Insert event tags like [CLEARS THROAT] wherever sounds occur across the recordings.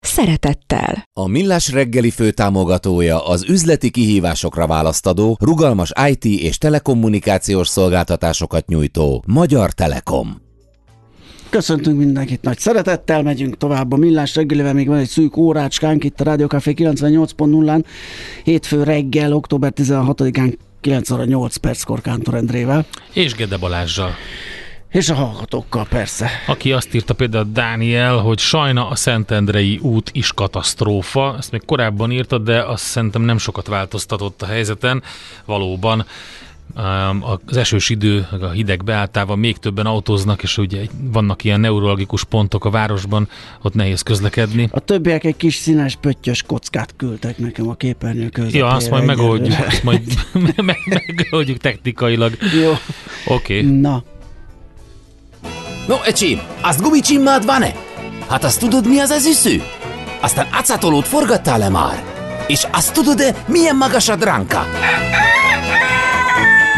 szeretettel. A Millás reggeli főtámogatója az üzleti kihívásokra választadó, rugalmas IT és telekommunikációs szolgáltatásokat nyújtó Magyar Telekom. Köszöntünk mindenkit nagy szeretettel, megyünk tovább a millás reggelivel, még van egy szűk órácskánk itt a Rádió Café 98.0-án, hétfő reggel, október 16-án 9 óra 8 perckor Kántor Endrével. És Gede Balázsjal. És a hallgatókkal persze. Aki azt írta például Dániel, hogy sajna a Szentendrei út is katasztrófa. Ezt még korábban írta, de azt szerintem nem sokat változtatott a helyzeten. Valóban az esős idő, a hideg beálltával még többen autóznak, és ugye vannak ilyen neurologikus pontok a városban, ott nehéz közlekedni. A többiek egy kis színes pöttyös kockát küldtek nekem a képernyő között. Ja, azt majd megoldjuk, azt majd [LAUGHS] megoldjuk technikailag. Jó. Oké. Okay. Na. No, ecsi, azt gumicsimmád van-e? Hát azt tudod, mi az az üsző? Aztán acatolót forgattál-e már? És azt tudod-e, milyen magas a dránka?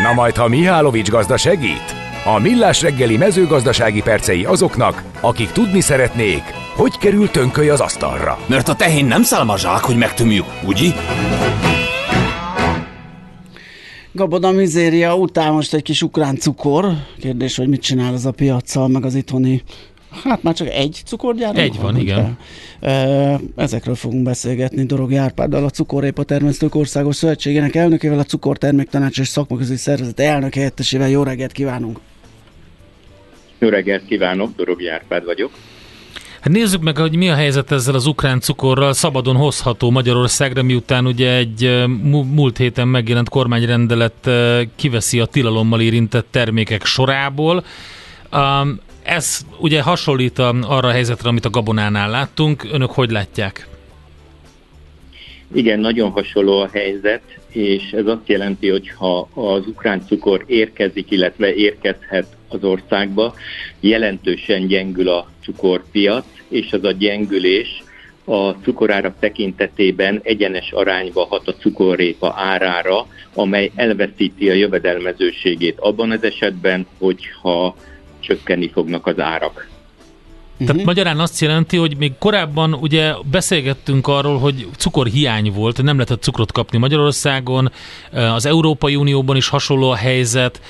Na majd, ha Mihálovics gazda segít? A Millás reggeli mezőgazdasági percei azoknak, akik tudni szeretnék, hogy kerül tönköly az asztalra. Mert a tehén nem szálmazsák, hogy megtömjük, ugye? Gaboda mizéria után most egy kis ukrán cukor. Kérdés, hogy mit csinál ez a piaccal, meg az itthoni Hát már csak egy cukorgyár? Egy van, igen. Ezekről fogunk beszélgetni Dorogi Árpáddal, a Cukorrépa Termesztők Országos Szövetségének elnökével, a Cukorterméktanács és Szakmaközi Szervezet elnök helyettesével. Jó reggelt kívánunk! Jó reggelt kívánok, Dorogi Árpád vagyok. Hát nézzük meg, hogy mi a helyzet ezzel az ukrán cukorral szabadon hozható Magyarországra, miután ugye egy múlt héten megjelent kormányrendelet kiveszi a tilalommal érintett termékek sorából. Ez ugye hasonlít arra a helyzetre, amit a gabonánál láttunk. Önök hogy látják? Igen, nagyon hasonló a helyzet, és ez azt jelenti, hogy ha az ukrán cukor érkezik, illetve érkezhet az országba, jelentősen gyengül a cukorpiac, és az a gyengülés a cukorárak tekintetében egyenes arányba hat a cukorrépa árára, amely elveszíti a jövedelmezőségét abban az esetben, hogyha csökkenni fognak az árak. Tehát uh-huh. magyarán azt jelenti, hogy még korábban ugye beszélgettünk arról, hogy cukorhiány volt, nem lehetett cukrot kapni Magyarországon, az Európai Unióban is hasonló a helyzet,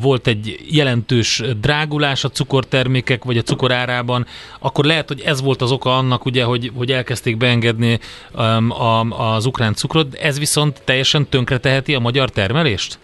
volt egy jelentős drágulás a cukortermékek vagy a cukorárában, akkor lehet, hogy ez volt az oka annak, ugye, hogy, hogy elkezdték beengedni az ukrán cukrot, ez viszont teljesen tönkreteheti a magyar termelést?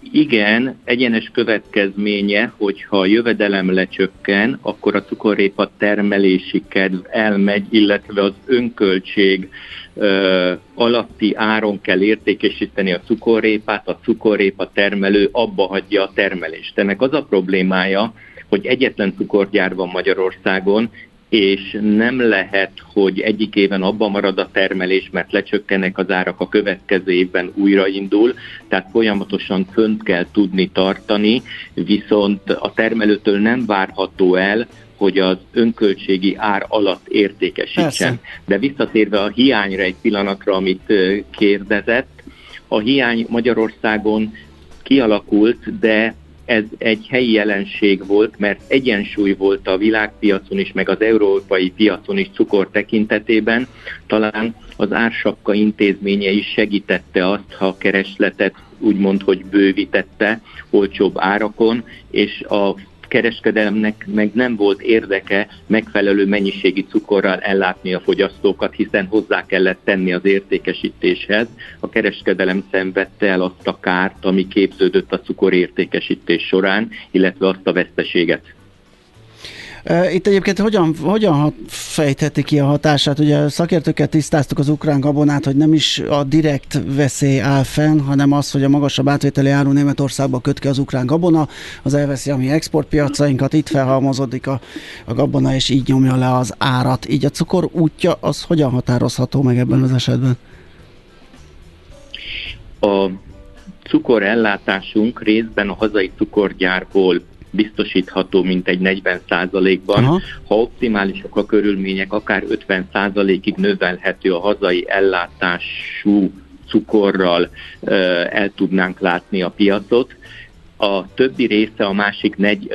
Igen, egyenes következménye, hogyha a jövedelem lecsökken, akkor a cukorrépa termelési kedv elmegy, illetve az önköltség ö, alatti áron kell értékesíteni a cukorrépát, a cukorrépa termelő abba hagyja a termelést. Ennek az a problémája, hogy egyetlen cukorgyár van Magyarországon, és nem lehet, hogy egyik éven abban marad a termelés, mert lecsökkennek az árak, a következő évben újraindul, tehát folyamatosan fönt kell tudni tartani, viszont a termelőtől nem várható el, hogy az önköltségi ár alatt értékesítsen. Persze. De visszatérve a hiányra egy pillanatra, amit kérdezett, a hiány Magyarországon kialakult, de ez egy helyi jelenség volt, mert egyensúly volt a világpiacon is, meg az európai piacon is cukor tekintetében. Talán az ársapka intézménye is segítette azt, ha a keresletet úgymond, hogy bővítette olcsóbb árakon, és a kereskedelemnek meg nem volt érdeke megfelelő mennyiségi cukorral ellátni a fogyasztókat, hiszen hozzá kellett tenni az értékesítéshez. A kereskedelem szenvedte el azt a kárt, ami képződött a cukorértékesítés során, illetve azt a veszteséget. Itt egyébként hogyan, hogyan fejtheti ki a hatását? Ugye szakértőket tisztáztuk az ukrán gabonát, hogy nem is a direkt veszély áll fenn, hanem az, hogy a magasabb átvételi áru Németországba köt ki az ukrán gabona, az elveszi a mi exportpiacainkat, itt felhalmozódik a, a gabona, és így nyomja le az árat. Így a cukor útja, az hogyan határozható meg ebben az esetben? A cukorellátásunk részben a hazai cukorgyárból biztosítható mintegy 40% ban Ha optimálisak a körülmények, akár 50% ig növelhető a hazai ellátású cukorral el tudnánk látni a piacot a többi része, a másik, negy,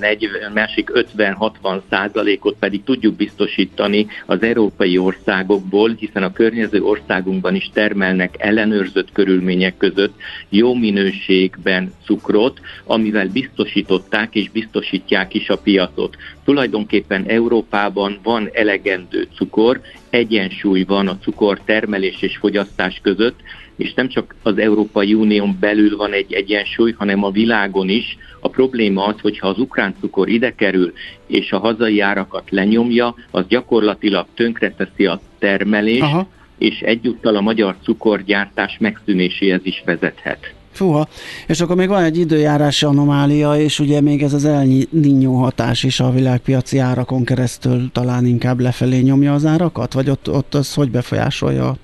negy, másik 50-60 százalékot pedig tudjuk biztosítani az európai országokból, hiszen a környező országunkban is termelnek ellenőrzött körülmények között jó minőségben cukrot, amivel biztosították és biztosítják is a piacot. Tulajdonképpen Európában van elegendő cukor, egyensúly van a cukor termelés és fogyasztás között, és nem csak az Európai Unión belül van egy egyensúly, hanem a világon is. A probléma az, hogyha az ukrán cukor ide kerül, és a hazai árakat lenyomja, az gyakorlatilag tönkreteszi a termelést, Aha. és egyúttal a magyar cukorgyártás megszűnéséhez is vezethet. Fúha, és akkor még van egy időjárási anomália, és ugye még ez az elnyó hatás is a világpiaci árakon keresztül talán inkább lefelé nyomja az árakat, vagy ott, ott az hogy befolyásolja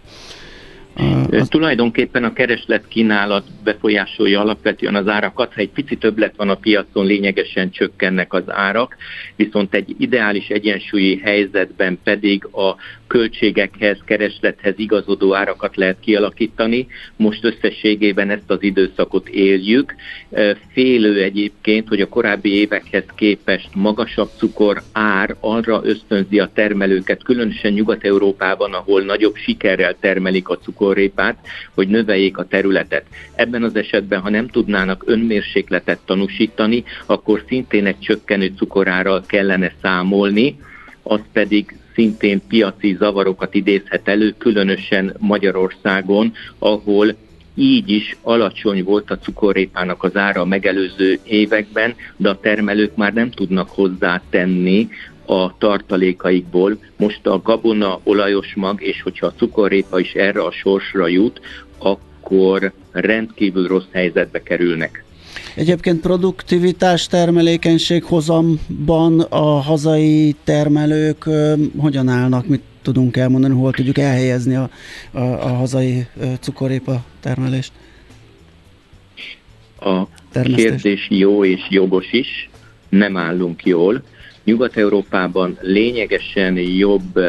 az... Tulajdonképpen a kereslet kínálat befolyásolja alapvetően az árakat. Ha egy pici többlet van a piacon, lényegesen csökkennek az árak, viszont egy ideális egyensúlyi helyzetben pedig a költségekhez, kereslethez igazodó árakat lehet kialakítani. Most összességében ezt az időszakot éljük. Félő egyébként, hogy a korábbi évekhez képest magasabb cukor ár arra ösztönzi a termelőket, különösen Nyugat-Európában, ahol nagyobb sikerrel termelik a cukorrépát, hogy növeljék a területet. Ebben az esetben, ha nem tudnának önmérsékletet tanúsítani, akkor szintén egy csökkenő cukorárral kellene számolni, az pedig szintén piaci zavarokat idézhet elő, különösen Magyarországon, ahol így is alacsony volt a cukorrépának az ára a megelőző években, de a termelők már nem tudnak hozzátenni a tartalékaikból. Most a gabona, olajos mag, és hogyha a cukorrépa is erre a sorsra jut, akkor rendkívül rossz helyzetbe kerülnek. Egyébként produktivitás, termelékenység hozamban a hazai termelők hogyan állnak, mit tudunk elmondani, hol tudjuk elhelyezni a, a, a hazai cukorépa termelést? A kérdés jó és jogos is, nem állunk jól. Nyugat-Európában lényegesen jobb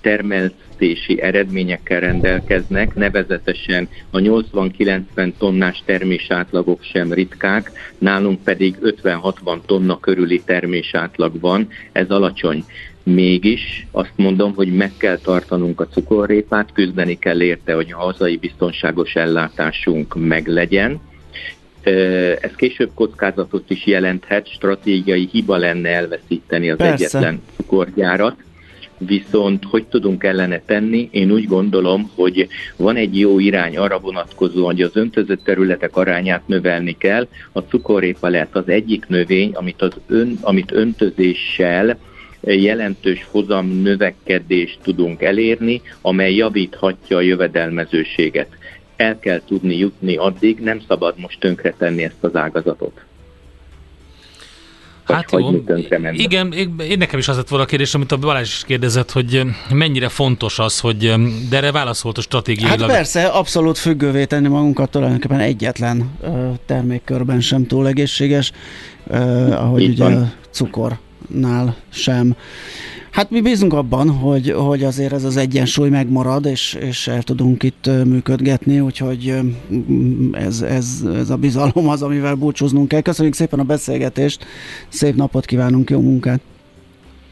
termelt termesztési eredményekkel rendelkeznek, nevezetesen a 80-90 tonnás termésátlagok sem ritkák, nálunk pedig 50-60 tonna körüli termésátlag van, ez alacsony. Mégis azt mondom, hogy meg kell tartanunk a cukorrépát, küzdeni kell érte, hogy a hazai biztonságos ellátásunk meglegyen, ez később kockázatot is jelenthet, stratégiai hiba lenne elveszíteni az Persze. egyetlen cukorgyárat viszont hogy tudunk ellene tenni? Én úgy gondolom, hogy van egy jó irány arra vonatkozóan, hogy az öntözött területek arányát növelni kell. A cukorrépa lehet az egyik növény, amit, az ön, amit öntözéssel jelentős hozam növekedést tudunk elérni, amely javíthatja a jövedelmezőséget. El kell tudni jutni addig, nem szabad most tönkretenni ezt az ágazatot hát jó. Igen, én nekem is az lett volna a kérdés, amit a Balázs is kérdezett, hogy mennyire fontos az, hogy de erre válaszolt a stratégiailag. Hát persze, abszolút függővé tenni magunkat tulajdonképpen egyetlen termékkörben sem túl egészséges, ahogy Itt ugye van. cukornál sem. Hát mi bízunk abban, hogy, hogy azért ez az egyensúly megmarad, és, és el tudunk itt működgetni, úgyhogy ez, ez, ez a bizalom az, amivel búcsúznunk kell. Köszönjük szépen a beszélgetést, szép napot kívánunk, jó munkát!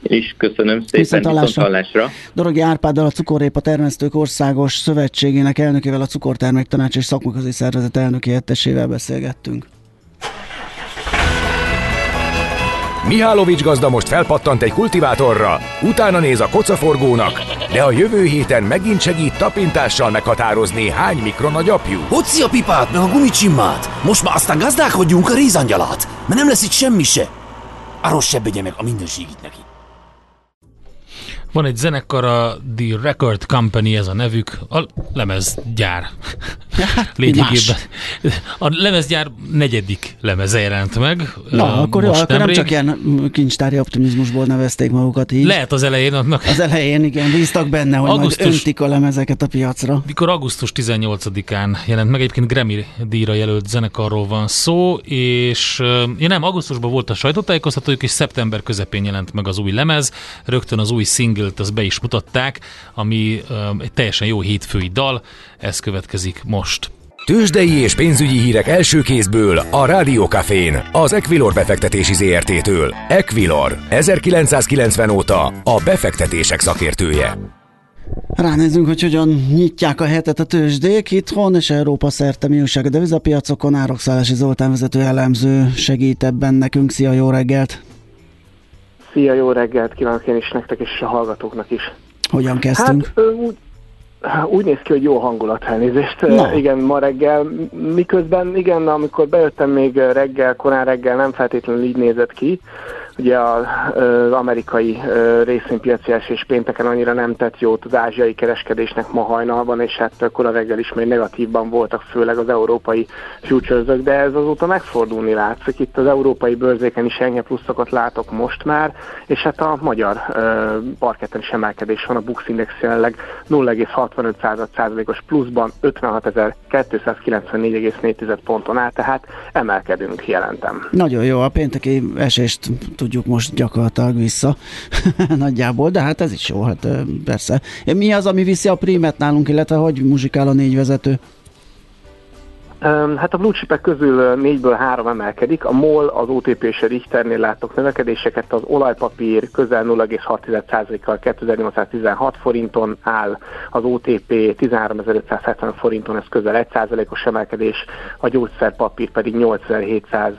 És köszönöm szépen, viszont hallásra. Dorogi Árpáddal a Cukorrépa Termesztők Országos Szövetségének elnökével, a Cukortermék Tanács és Szakmunkaközi Szervezet elnöki helyettessével beszélgettünk. Mihálovics gazda most felpattant egy kultivátorra, utána néz a kocaforgónak, de a jövő héten megint segít tapintással meghatározni, hány mikron a gyapjú. Hoci a pipát, meg a gumicsimmát! Most már aztán gazdálkodjunk a rézangyalat, mert nem lesz itt semmi se. arról se meg a minőségit neki. Van egy zenekar, a The Record Company, ez a nevük, a lemezgyár. Hát, [LAUGHS] Lényegében. A lemezgyár negyedik lemeze jelent meg. Na, akkor, jó, akkor nem csak ilyen kincstári optimizmusból nevezték magukat így. Lehet az elején annak. Az elején, igen, bíztak benne, hogy augusztus, majd öntik a lemezeket a piacra. Mikor augusztus 18-án jelent meg, egyébként Grammy díjra jelölt zenekarról van szó, és ja nem, augusztusban volt a sajtótájékoztatójuk, és szeptember közepén jelent meg az új lemez, rögtön az új singlet, az be is mutatták, ami egy teljesen jó hétfői dal, ez következik most. Tőzsdei és pénzügyi hírek első kézből a Rádiókafén, az Equilor befektetési ZRT-től. Equilor, 1990 óta a befektetések szakértője. Ránézzünk, hogy hogyan nyitják a hetet a tőzsdék itthon és Európa szerte mi újság a devizapiacokon. Árokszállási Zoltán vezető elemző segít ebben nekünk. Szia, jó reggelt! Szia, jó reggelt kívánok én is nektek és a hallgatóknak is. Hogyan kezdtünk? Hát, úgy, úgy néz ki, hogy jó hangulat elnézést. Na. Igen, ma reggel, miközben igen, amikor bejöttem még reggel, korán reggel nem feltétlenül így nézett ki, Ugye az amerikai részvénypiaci esés pénteken annyira nem tett jót az ázsiai kereskedésnek ma hajnalban, és hát akkor a reggel is még negatívban voltak, főleg az európai futures de ez azóta megfordulni látszik. Itt az európai bőrzéken is ennyi pluszokat látok most már, és hát a magyar parketten is emelkedés van, a Bux Index jelenleg 0,65%-os pluszban 56.294,4 ponton áll, tehát emelkedünk, jelentem. Nagyon jó, a pénteki esést tudjuk most gyakorlatilag vissza [LAUGHS] nagyjából, de hát ez is jó, hát persze. Mi az, ami viszi a prímet nálunk, illetve hogy muzsikál a négy vezető? Hát a blue chipek közül négyből három emelkedik. A MOL, az OTP és a Richternél látok növekedéseket, az olajpapír közel 0,6%-kal 2816 forinton áll, az OTP 13.570 forinton, ez közel 1%-os emelkedés, a gyógyszerpapír pedig 8700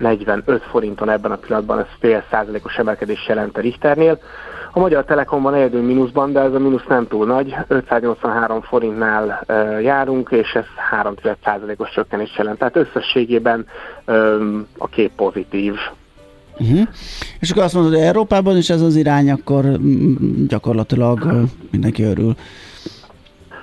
45 forinton ebben a pillanatban, ez fél százalékos emelkedés jelent a Richternél. A Magyar Telekom van egyedül mínuszban, de ez a mínusz nem túl nagy, 583 forintnál e, járunk, és ez 3 százalékos csökkenés jelent. Tehát összességében e, a kép pozitív. Uh-huh. És akkor azt mondod, hogy Európában is ez az irány, akkor gyakorlatilag mindenki örül.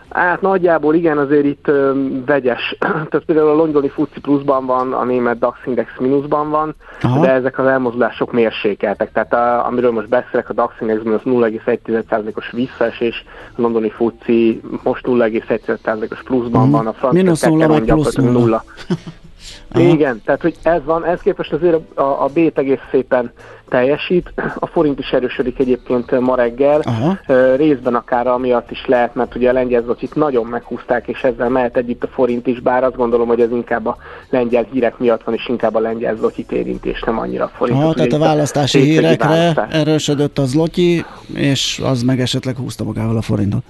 Hát nagyjából igen, azért itt ö, vegyes. [CLEARS THROAT] Tehát például a londoni FUCI pluszban van, a német DAX Index mínuszban van, Aha. de ezek az elmozdulások mérsékeltek. Tehát a, amiről most beszélek, a DAX Index mínusz 0,1%-os visszaesés, a londoni FUCI most 0,1%-os pluszban hmm. van, a francia gyakorlatilag nulla. [LAUGHS] Aha. Igen, tehát hogy ez van, ez képest azért a, a B egész szépen teljesít. A forint is erősödik egyébként ma reggel, Aha. részben akár amiatt is lehet, mert ugye a lengyel itt nagyon meghúzták, és ezzel mehet együtt a forint is, bár azt gondolom, hogy ez inkább a lengyel hírek miatt van, és inkább a lengyel zotit érintés, nem annyira a forint. Aha, tehát a választási hírekre választás. erősödött az lotyi, és az meg esetleg húzta magával a forintot.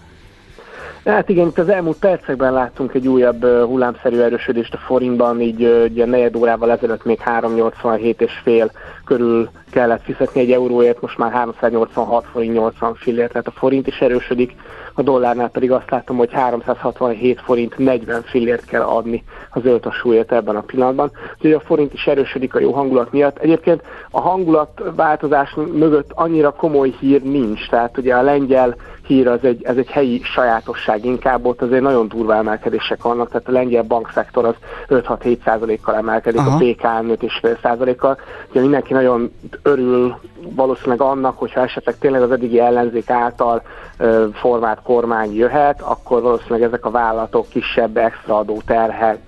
Hát igen, itt az elmúlt percekben láttunk egy újabb hullámszerű erősödést a forintban, így ugye negyed órával ezelőtt még 387 és fél körül kellett fizetni egy euróért, most már 386 forint 80 fillért, tehát a forint is erősödik, a dollárnál pedig azt látom, hogy 367 forint 40 fillért kell adni az ölt a súlyát ebben a pillanatban. Úgyhogy a forint is erősödik a jó hangulat miatt. Egyébként a hangulatváltozás mögött annyira komoly hír nincs, tehát ugye a lengyel hír az egy, ez egy helyi sajátosság inkább, ott azért nagyon durva emelkedések vannak, tehát a lengyel bankszektor az 5-6-7 százalékkal emelkedik, Aha. a PKN 5,5 százalékkal, ugye mindenki nagyon örül valószínűleg annak, hogyha esetleg tényleg az eddigi ellenzék által ö, formált kormány jöhet, akkor valószínűleg ezek a vállalatok kisebb extra adó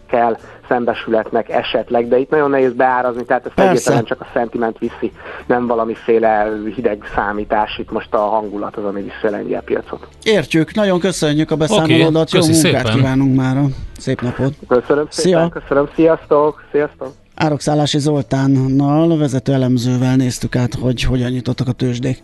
terhekkel szembesületnek esetleg, de itt nagyon nehéz beárazni, tehát ezt egyébként csak a szentiment viszi, nem valamiféle hideg számítás, itt most a hangulat az, ami viszi a lengyel piacot. Értjük, nagyon köszönjük a beszámolódat, okay, jó munkát szépen. kívánunk már, szép napot! Köszönöm szépen, Szia. köszönöm, sziasztok! Sziasztok! Árokszállási Zoltánnal, vezető elemzővel néztük át, hogy hogyan nyitottak a tőzsdék.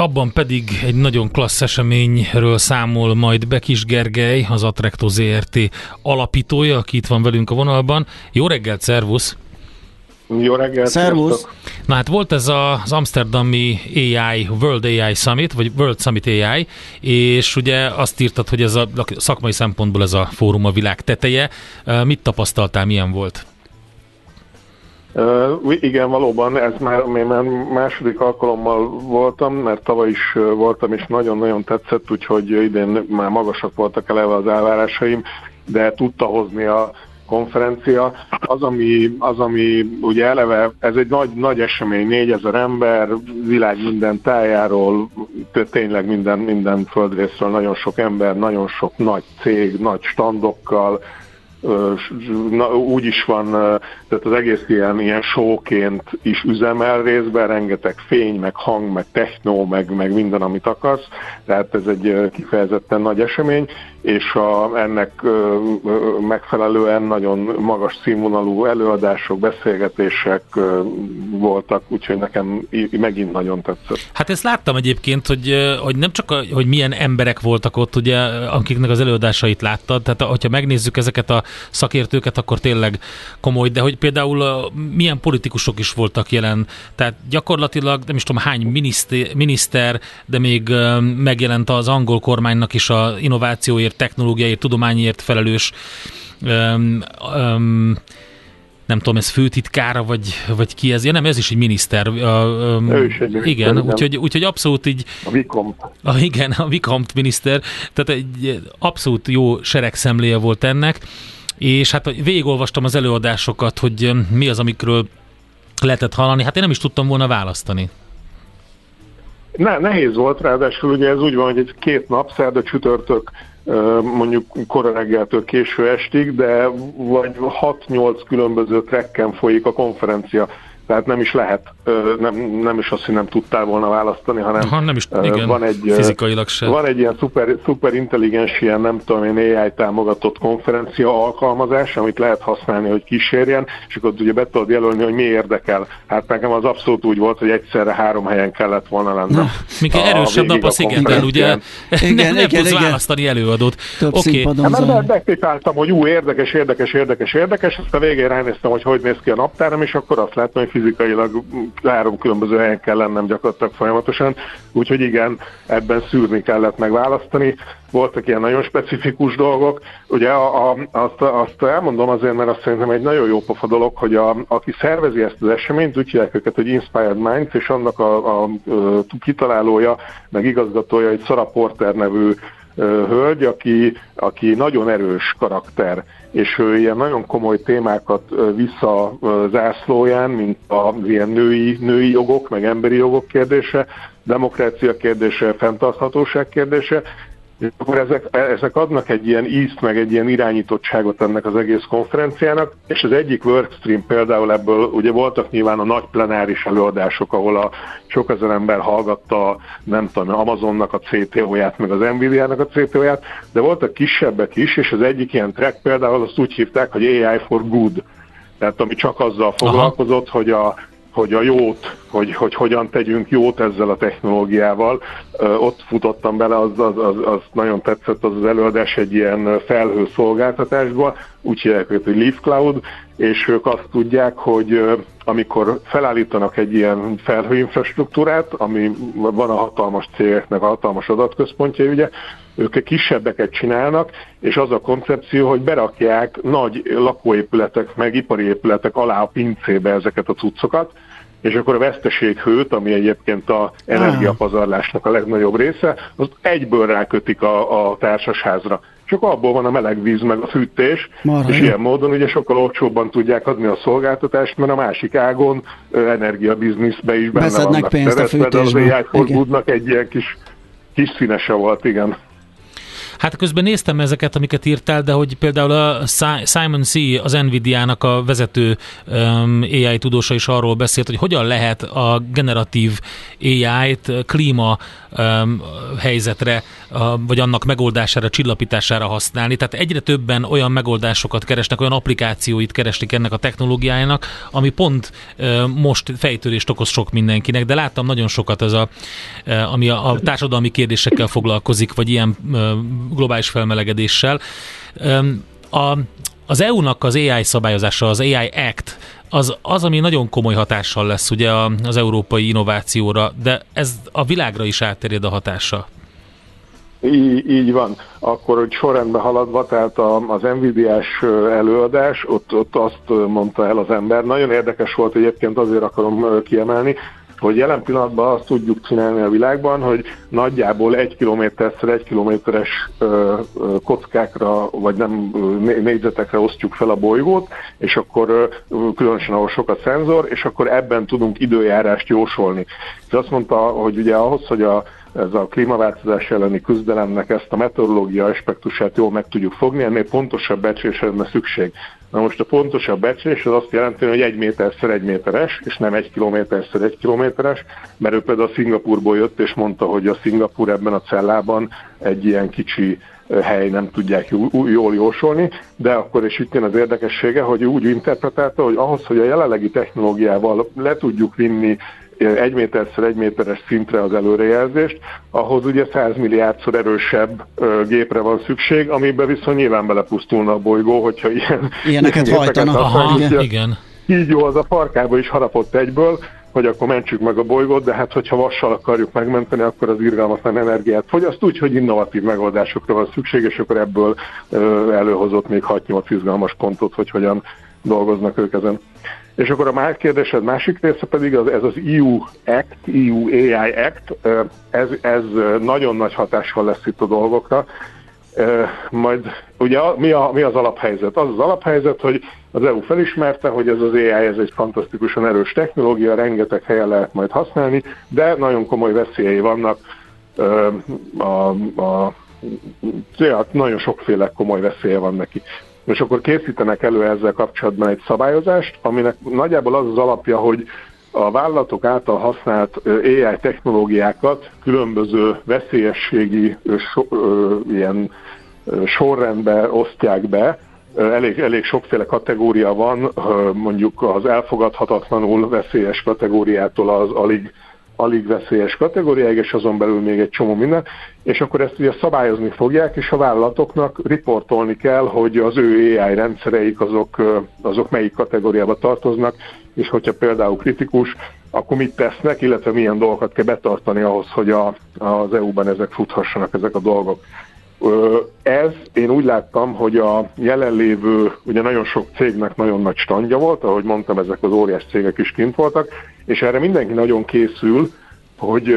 Abban pedig egy nagyon klassz eseményről számol majd Bekis Gergely, az Attracto ZRT alapítója, aki itt van velünk a vonalban. Jó reggelt, szervusz! Jó reggelt! Szervusz! sziasztok. Na hát volt ez a- az Amsterdami AI, World AI Summit, vagy World Summit AI, és ugye azt írtad, hogy ez a szakmai szempontból ez a fórum a világ teteje. Mit tapasztaltál, milyen volt? Uh, igen, valóban, ez már, én már második alkalommal voltam, mert tavaly is voltam, és nagyon-nagyon tetszett, úgyhogy idén már magasak voltak eleve az elvárásaim, de tudta hozni a konferencia. Az, ami, az, ami ugye eleve, ez egy nagy, nagy esemény, 4000 ember, világ minden tájáról, tényleg minden, minden földrészről nagyon sok ember, nagyon sok nagy cég, nagy standokkal, úgy is van, tehát az egész ilyen, ilyen showként is üzemel részben, rengeteg fény, meg hang, meg techno, meg, meg minden, amit akarsz, tehát ez egy kifejezetten nagy esemény, és a, ennek ö, ö, megfelelően nagyon magas színvonalú előadások, beszélgetések ö, voltak, úgyhogy nekem megint nagyon tetszett. Hát ezt láttam egyébként, hogy, hogy nem csak, a, hogy milyen emberek voltak ott, ugye, akiknek az előadásait láttad, tehát hogyha megnézzük ezeket a szakértőket, akkor tényleg komoly, de hogy például milyen politikusok is voltak jelen, tehát gyakorlatilag nem is tudom hány miniszter, miniszter de még megjelent az angol kormánynak is a innovációért, technológiáért, tudományért felelős öm, öm, nem tudom, ez főtitkára, vagy, vagy ki ez? Ja, nem, ez is egy miniszter. Öm, Ő is egy miniszter, igen, igen. úgyhogy, úgyhogy abszolút így, A Vikom. a, igen, a Vikamp miniszter, tehát egy abszolút jó seregszemléje volt ennek, és hát végigolvastam az előadásokat, hogy mi az, amikről lehetett hallani, hát én nem is tudtam volna választani. Ne, nehéz volt, ráadásul ugye ez úgy van, hogy egy két nap, szerda csütörtök, mondjuk kora reggeltől késő estig, de vagy 6-8 különböző trekken folyik a konferencia. Tehát nem is lehet, nem, nem is azt, hogy nem tudtál volna választani, hanem Ha nem is, igen, van egy, fizikailag se. van egy ilyen szuper, szuper intelligens, ilyen nem tudom én AI támogatott konferencia alkalmazás, amit lehet használni, hogy kísérjen, és akkor ugye be tudod jelölni, hogy mi érdekel. Hát nekem az abszolút úgy volt, hogy egyszerre három helyen kellett volna lennem. Még A erősebb nap a a szigeten, ugye? Igen, [LAUGHS] nem, nem igen, tudsz igen. választani előadót. Több Oké, színpadon Hát mert megpipáltam, hogy ú, érdekes, érdekes, érdekes, érdekes, aztán végén ránéztem, hogy hogy néz ki a naptáram, és akkor azt láttam, hogy fizikailag három különböző helyen kell lennem gyakorlatilag folyamatosan, úgyhogy igen, ebben szűrni kellett megválasztani. Voltak ilyen nagyon specifikus dolgok. Ugye a, a, azt, azt elmondom azért, mert azt szerintem egy nagyon jó pofa dolog, hogy a, aki szervezi ezt az eseményt, úgy hívják őket, hogy Inspired Minds, és annak a, a, a kitalálója, meg igazgatója egy Sarah Porter nevű hölgy, aki, aki nagyon erős karakter, és ő ilyen nagyon komoly témákat ö, visz a ö, zászlóján, mint a ilyen női, női jogok, meg emberi jogok kérdése, demokrácia kérdése, fenntarthatóság kérdése, és akkor ezek, ezek adnak egy ilyen ízt, meg egy ilyen irányítottságot ennek az egész konferenciának, és az egyik workstream például ebből, ugye voltak nyilván a nagy plenáris előadások, ahol a sok ezer ember hallgatta, nem tudom, Amazonnak a CTO-ját, meg az Nvidia-nak a CTO-ját, de voltak kisebbek is, és az egyik ilyen track például azt úgy hívták, hogy AI for good. Tehát ami csak azzal foglalkozott, hogy a hogy a jót, hogy, hogy hogyan tegyünk jót ezzel a technológiával. Ott futottam bele, az, az, az, az nagyon tetszett az az előadás egy ilyen felhő szolgáltatásba, úgy hívják őt, hogy Leaf Cloud, és ők azt tudják, hogy amikor felállítanak egy ilyen felhőinfrastruktúrát, ami van a hatalmas cégeknek a hatalmas adatközpontja, ugye, ők kisebbeket csinálnak, és az a koncepció, hogy berakják nagy lakóépületek, meg ipari épületek alá a pincébe ezeket a cuccokat, és akkor a veszteséghőt, ami egyébként a energiapazarlásnak a legnagyobb része, azt egyből rákötik a, a társasházra. Csak abból van a meleg víz meg a fűtés, Marha és jó. ilyen módon ugye sokkal olcsóbban tudják adni a szolgáltatást, mert a másik ágon energiabizniszbe is benne Beszednek vannak. pénzt a. Az Igen. Good-nak egy ilyen kis, kis színese volt, igen. Hát közben néztem ezeket, amiket írtál, de hogy például a Simon C., az Nvidia-nak a vezető AI tudósa is arról beszélt, hogy hogyan lehet a generatív AI-t klíma helyzetre, vagy annak megoldására, csillapítására használni. Tehát egyre többen olyan megoldásokat keresnek, olyan applikációit keresnek ennek a technológiájának, ami pont most fejtörést okoz sok mindenkinek, de láttam nagyon sokat ez a, ami a, a társadalmi kérdésekkel foglalkozik, vagy ilyen globális felmelegedéssel. A, az EU-nak az AI szabályozása, az AI Act, az, az, ami nagyon komoly hatással lesz ugye az európai innovációra, de ez a világra is átterjed a hatása. Így, így van. Akkor, hogy sorrendben haladva, tehát az Nvidia-s előadás, ott, ott azt mondta el az ember. Nagyon érdekes volt, egyébként azért akarom kiemelni, hogy jelen pillanatban azt tudjuk csinálni a világban, hogy nagyjából egy kilométerszer egy kilométeres kockákra, vagy nem négyzetekre osztjuk fel a bolygót, és akkor különösen ahol sok a szenzor, és akkor ebben tudunk időjárást jósolni. És azt mondta, hogy ugye ahhoz, hogy a ez a klímaváltozás elleni küzdelemnek ezt a meteorológia aspektusát jól meg tudjuk fogni, ennél pontosabb becslésre lenne szükség. Na most a pontosabb becslés az azt jelenti, hogy egy méterszer egy méteres, és nem egy kilométerszer egy kilométeres, mert ő például a Szingapurból jött, és mondta, hogy a Szingapur ebben a cellában egy ilyen kicsi hely nem tudják jól jósolni, de akkor is itt jön az érdekessége, hogy úgy interpretálta, hogy ahhoz, hogy a jelenlegi technológiával le tudjuk vinni egy méterszer egy méteres szintre az előrejelzést, ahhoz ugye 100 milliárdszor erősebb gépre van szükség, amiben viszont nyilván belepusztulna a bolygó, hogyha ilyen ilyeneket hajtanak. Aha, igen. Így jó, az a farkába is harapott egyből, hogy akkor mentsük meg a bolygót, de hát hogyha vassal akarjuk megmenteni, akkor az irgalmatlan energiát fogyaszt, úgyhogy innovatív megoldásokra van szükség, és akkor ebből előhozott még 6-8 izgalmas pontot, hogy hogyan dolgoznak ők ezen. És akkor a már kérdésed másik része pedig az, ez az EU Act, EU AI Act, ez, ez nagyon nagy hatással lesz itt a dolgokra. Majd ugye mi, a, mi az alaphelyzet? Az az alaphelyzet, hogy az EU felismerte, hogy ez az AI ez egy fantasztikusan erős technológia, rengeteg helyen lehet majd használni, de nagyon komoly veszélyei vannak a, a ja, nagyon sokféle komoly veszélye van neki és akkor készítenek elő ezzel kapcsolatban egy szabályozást, aminek nagyjából az az alapja, hogy a vállalatok által használt AI technológiákat különböző veszélyességi ilyen sorrendbe osztják be, elég, elég sokféle kategória van, mondjuk az elfogadhatatlanul veszélyes kategóriától az alig alig veszélyes kategóriáig, és azon belül még egy csomó minden, és akkor ezt ugye szabályozni fogják, és a vállalatoknak riportolni kell, hogy az ő AI rendszereik azok, azok melyik kategóriába tartoznak, és hogyha például kritikus, akkor mit tesznek, illetve milyen dolgokat kell betartani ahhoz, hogy a, az EU-ban ezek futhassanak, ezek a dolgok. Ez, én úgy láttam, hogy a jelenlévő, ugye nagyon sok cégnek nagyon nagy standja volt, ahogy mondtam, ezek az óriás cégek is kint voltak, és erre mindenki nagyon készül, hogy,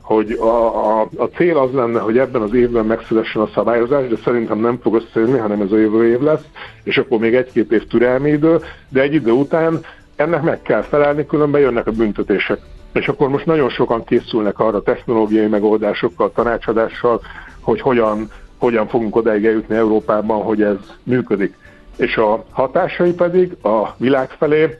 hogy a, a, a cél az lenne, hogy ebben az évben megszülessen a szabályozás, de szerintem nem fog összejönni, hanem ez a jövő év lesz, és akkor még egy-két év türelmi idő, de egy idő után ennek meg kell felelni, különben jönnek a büntetések. És akkor most nagyon sokan készülnek arra technológiai megoldásokkal, tanácsadással, hogy hogyan hogyan fogunk odáig eljutni Európában, hogy ez működik. És a hatásai pedig a világ felé,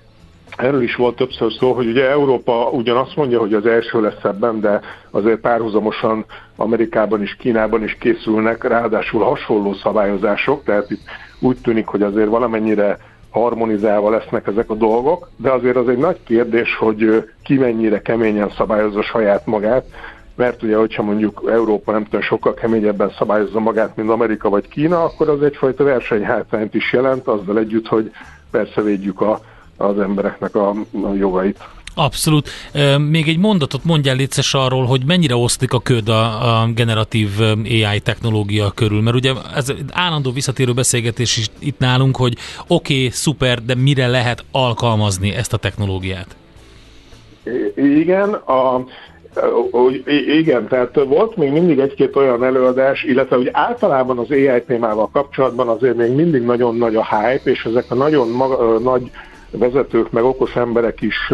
erről is volt többször szó, hogy ugye Európa ugyanazt mondja, hogy az első lesz ebben, de azért párhuzamosan Amerikában is, Kínában is készülnek, ráadásul hasonló szabályozások, tehát itt úgy tűnik, hogy azért valamennyire harmonizálva lesznek ezek a dolgok, de azért az egy nagy kérdés, hogy ki mennyire keményen szabályozza saját magát, mert ugye, hogyha mondjuk Európa nem tudom, sokkal keményebben szabályozza magát, mint Amerika vagy Kína, akkor az egyfajta versenyhátrányt is jelent, azzal együtt, hogy persze védjük a, az embereknek a, a jogait. Abszolút. Még egy mondatot mondjál létszes arról, hogy mennyire osztik a köd a, a generatív AI technológia körül, mert ugye ez állandó visszatérő beszélgetés is itt nálunk, hogy oké, okay, szuper, de mire lehet alkalmazni ezt a technológiát? Igen, a, igen, tehát volt még mindig egy-két olyan előadás, illetve hogy általában az AI témával kapcsolatban azért még mindig nagyon nagy a hype, és ezek a nagyon maga, nagy vezetők, meg okos emberek is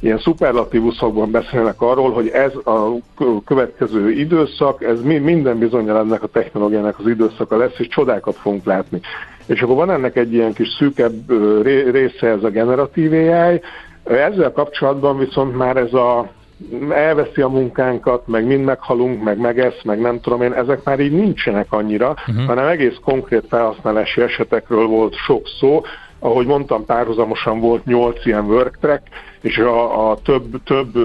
ilyen szuperlatívuszokban beszélnek arról, hogy ez a következő időszak, ez minden bizonyal ennek a technológiának az időszaka lesz, és csodákat fogunk látni. És akkor van ennek egy ilyen kis szűkebb része, ez a generatív AI, ezzel kapcsolatban viszont már ez a elveszi a munkánkat, meg mind meghalunk, meg megesz, meg nem tudom én, ezek már így nincsenek annyira, uh-huh. hanem egész konkrét felhasználási esetekről volt sok szó, ahogy mondtam, párhuzamosan volt nyolc ilyen worktrack, és a, a több, több,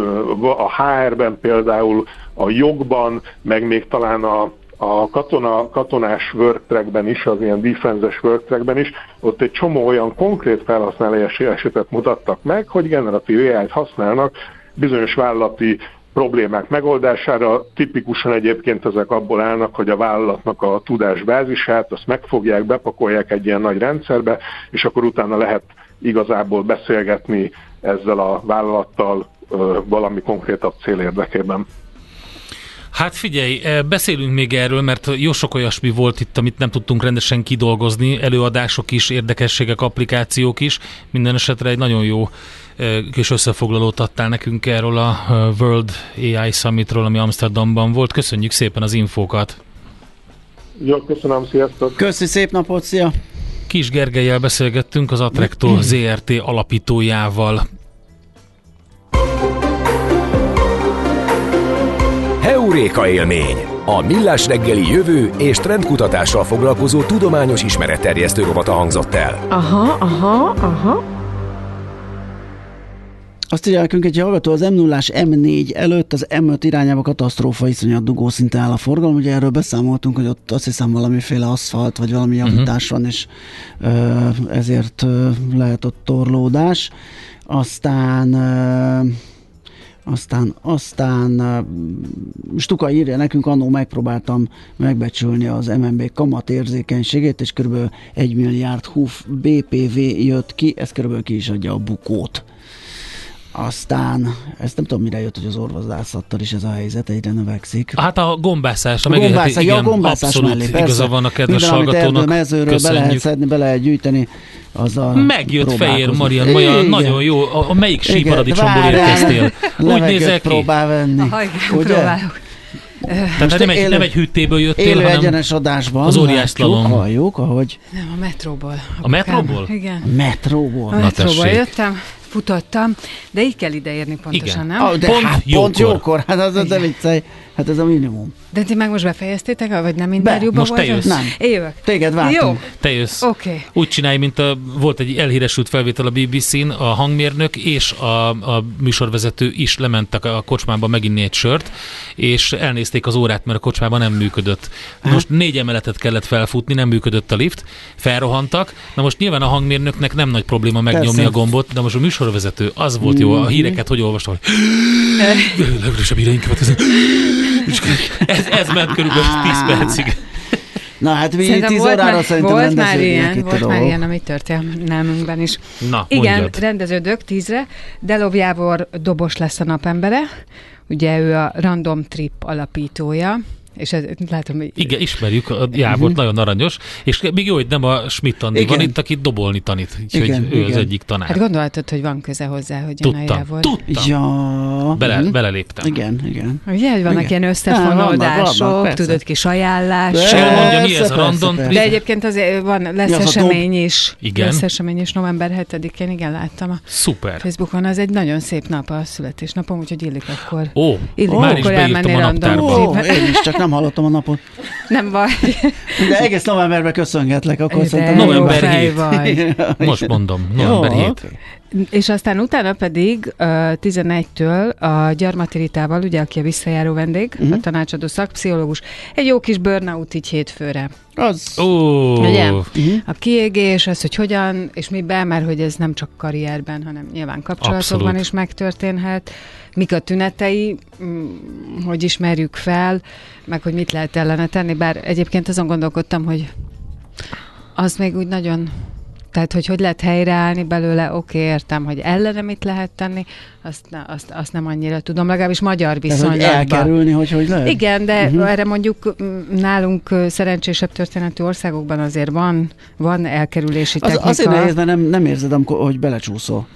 a HR-ben például, a jogban, meg még talán a, a katona, katonás worktrackben is, az ilyen defenses worktrackben is, ott egy csomó olyan konkrét felhasználási esetet mutattak meg, hogy generatív AI-t használnak bizonyos vállalati problémák megoldására. Tipikusan egyébként ezek abból állnak, hogy a vállalatnak a tudásbázisát, azt megfogják, bepakolják egy ilyen nagy rendszerbe, és akkor utána lehet igazából beszélgetni ezzel a vállalattal valami konkrétabb cél érdekében. Hát figyelj, beszélünk még erről, mert jó sok olyasmi volt itt, amit nem tudtunk rendesen kidolgozni, előadások is, érdekességek, applikációk is. Minden esetre egy nagyon jó kis összefoglalót adtál nekünk erről a World AI Summitról, ami Amsterdamban volt. Köszönjük szépen az infókat! Jó, köszönöm, sziasztok! Köszi, szép napot, szia! Kis Gergelyel beszélgettünk az Atrecto [CLEARS THROAT] ZRT alapítójával. Heuréka élmény! A Millás reggeli jövő és trendkutatással foglalkozó tudományos ismeretterjesztő rovata hangzott el. Aha, aha, aha. Azt írja nekünk egy hallgató, az m 0 M4 előtt az M5 irányába katasztrófa iszonyat dugó szinte áll a forgalom. Ugye erről beszámoltunk, hogy ott azt hiszem valamiféle aszfalt, vagy valami mhm. javítás uh-huh. van, és ö, ezért ö, lehet ott torlódás. Aztán ö, aztán, aztán Stuka írja nekünk, annó megpróbáltam megbecsülni az MNB kamat érzékenységét, és kb. 1 milliárd HUF BPV jött ki, ez kb. ki is adja a bukót. Aztán, ezt nem tudom, mire jött, hogy az orvozászattal is ez a helyzet egyre növekszik. Hát a gombászás, a, a gombászás, igen, a gombászás abszolút mellé, persze. igaza van a kedves Minden, hallgatónak. Amit mezőről be lehet szedni, be lehet gyűjteni, azzal Megjött Fehér Marian, olyan nagyon jó, a, a melyik síparadicsomból érkeztél? Úgy nézel ki? próbál venni. Aha, igen, Ugye? próbálok. Tehát nem egy, élő, nem egy hűtéből jöttél, élő hanem egyenes adásban az óriás halljuk, halljuk, ahogy... Nem, a metróból. A metróból? Igen. A metróból. A metróból jöttem, futottam, de így kell ideérni pontosan, Igen. nem? Ah, de Pont hát, jókor. pont jókor. Hát az, de viccelj. Hát ez a minimum. De ti meg most befejeztétek, vagy nem interjúban Most te jössz. Nem. Jövök. Téged vártunk. Jó, te jössz. oké. Okay. Úgy csinálj, mint a, volt egy elhíresült felvétel a BBC-n, a hangmérnök és a, a műsorvezető is lementek a kocsmába meginni egy sört, és elnézték az órát, mert a kocsmában nem működött. Most négy emeletet kellett felfutni, nem működött a lift, felrohantak. Na most nyilván a hangmérnöknek nem nagy probléma megnyomni Persze. a gombot, de most a műsorvezető az volt jó. A híreket hogy olvastam, hogy. [LAUGHS] [LAUGHS] Ez, ez, ment körülbelül 10 percig. Na hát mi Szerintem 10 volt órára már, szerintem volt már ilyen, itt a volt már ilyen, ami történelmünkben is. Na, Igen, mondjad. rendeződök tízre. Delov Jávor dobos lesz a napembere. Ugye ő a Random Trip alapítója. És ez, látom, hogy Igen, ismerjük, a Jábort nagyon aranyos, és még jó, hogy nem a Schmidt Andi Igen. van itt, aki dobolni tanít, úgyhogy Igen, ő az igen. egyik tanár. Hát gondolhatod, hogy van köze hozzá, hogy jön a tudtam, Jávor. tudtam. Ja. Bele, mhm. beleléptem. Igen, igen. Ugye, hogy vannak Igen. ilyen összefonódások, tudod, kis ajánlás. És elmondja, mi ez a random. De egyébként azért van, lesz az esemény is. Igen. Lesz esemény is november 7-én, igen, láttam a Szuper. Facebookon. Az egy nagyon szép nap a születésnapom, úgyhogy illik akkor. Ó, Illik már is elmenni a random naptárba. Ó, én is csak nem hallottam a napot. Nem baj. De egész novemberben köszöngetlek, akkor De szerintem... November fej hét. vagy. [LAUGHS] Most mondom, november Jó, 7. oké. És aztán utána pedig uh, 11-től a Gyarmati Ritával, ugye, aki a visszajáró vendég, Mhm. uh-huh. a tanácsadó szakpszichológus, egy jó kis burnout így hétfőre. Az... Ó, Ugye? Mhm. A kiégés, az, hogy hogyan, és miben, mert hogy ez nem csak karrierben, hanem nyilván kapcsolatokban Abszolút. is megtörténhet. Mik a tünetei, mm, hogy ismerjük fel, meg hogy mit lehet ellene tenni, bár egyébként azon gondolkodtam, hogy az még úgy nagyon tehát, hogy hogy lehet helyreállni belőle, oké, értem, hogy ellene mit lehet tenni, azt, ne, azt, azt nem annyira tudom, legalábbis magyar Ez, hogy viszonylatban. elkerülni, hogy hogy lehet? Igen, de uh-huh. erre mondjuk nálunk szerencsésebb történetű országokban azért van, van elkerülési Az, technika. azért nehéz, mert nem, nem érzed, amikor, hogy belecsúszol.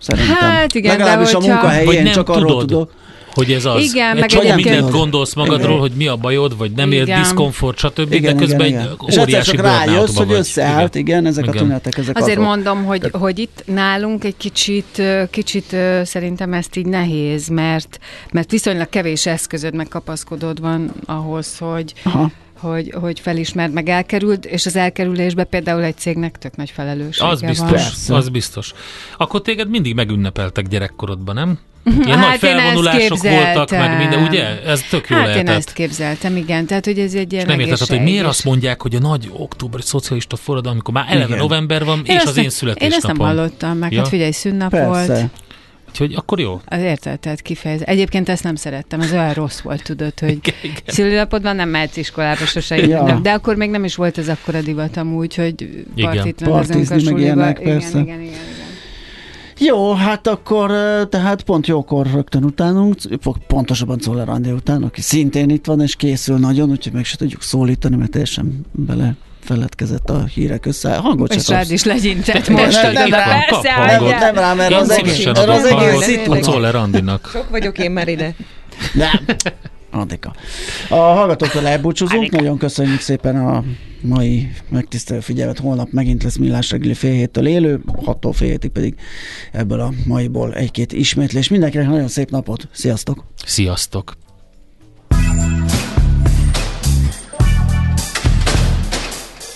Szerintem. Hát igen, de Legalábbis a hogyha- Vagy munkahelyén nem csak arról tudod. tudok. Hogy ez az. Igen, Egy meg csomó egyébként- mindent gondolsz magadról, hogy mi a bajod, vagy nem ér Igen. diszkomfort, stb. Igen, de közben igen, egy igen. Egyszer óriási csak rájössz, hogy vagy. összeállt, igen, ezek a Igen. tünetek, ezek Azért azok. mondom, hogy, hogy itt nálunk egy kicsit, kicsit szerintem ezt így nehéz, mert, mert viszonylag kevés eszközöd meg kapaszkodód van ahhoz, hogy, Aha. hogy, hogy felismerd, meg elkerüld, és az elkerülésben például egy cégnek tök nagy felelőssége Az biztos, van. Persze. az biztos. Akkor téged mindig megünnepeltek gyerekkorodban, nem? Ilyen Hát nagy én felvonulások voltak, meg minden, ugye? Ez tök jó Hát lehetett. én ezt képzeltem, igen. Tehát, hogy ez egy ilyen És nem értetted, hogy miért azt mondják, hogy a nagy októberi szocialista forradalom, amikor már eleve Igen. november van, és ezt az nem- én születésnapom. Én ezt nem hallottam meg. Ja. Hát figyelj, szünnap Persze. volt. Úgyhogy akkor jó. Az érted, tehát kifejez. Egyébként ezt nem szerettem, ez olyan rossz volt, tudod, hogy szülinapodban nem mehetsz iskolába sose, Ja. de akkor még nem is volt ez akkora divat amúgy, hogy Igen. partit rendezünk a Partizni, meg suliba. igen, igen, igen, igen. Jó, hát akkor tehát pont jókor rögtön utánunk, pontosabban Czoller Andi után, aki szintén itt van és készül nagyon, úgyhogy meg se tudjuk szólítani, mert teljesen bele feledkezett a hírek össze. Hangot És rád is legyintett Nem, most. nem, nem, nem, Persze, hangot. Nem, rám, mert az egész, az egész itt a. Czoller Andinak. Sok vagyok én már ide. Nem. Andika. A hallgatóktól elbúcsúzunk, nagyon köszönjük szépen a mai megtisztelő figyelmet. Holnap megint lesz millás reggeli fél héttől élő, 6-tól fél hétig pedig ebből a maiból egy-két ismétlés. Mindenkinek nagyon szép napot, sziasztok! Sziasztok!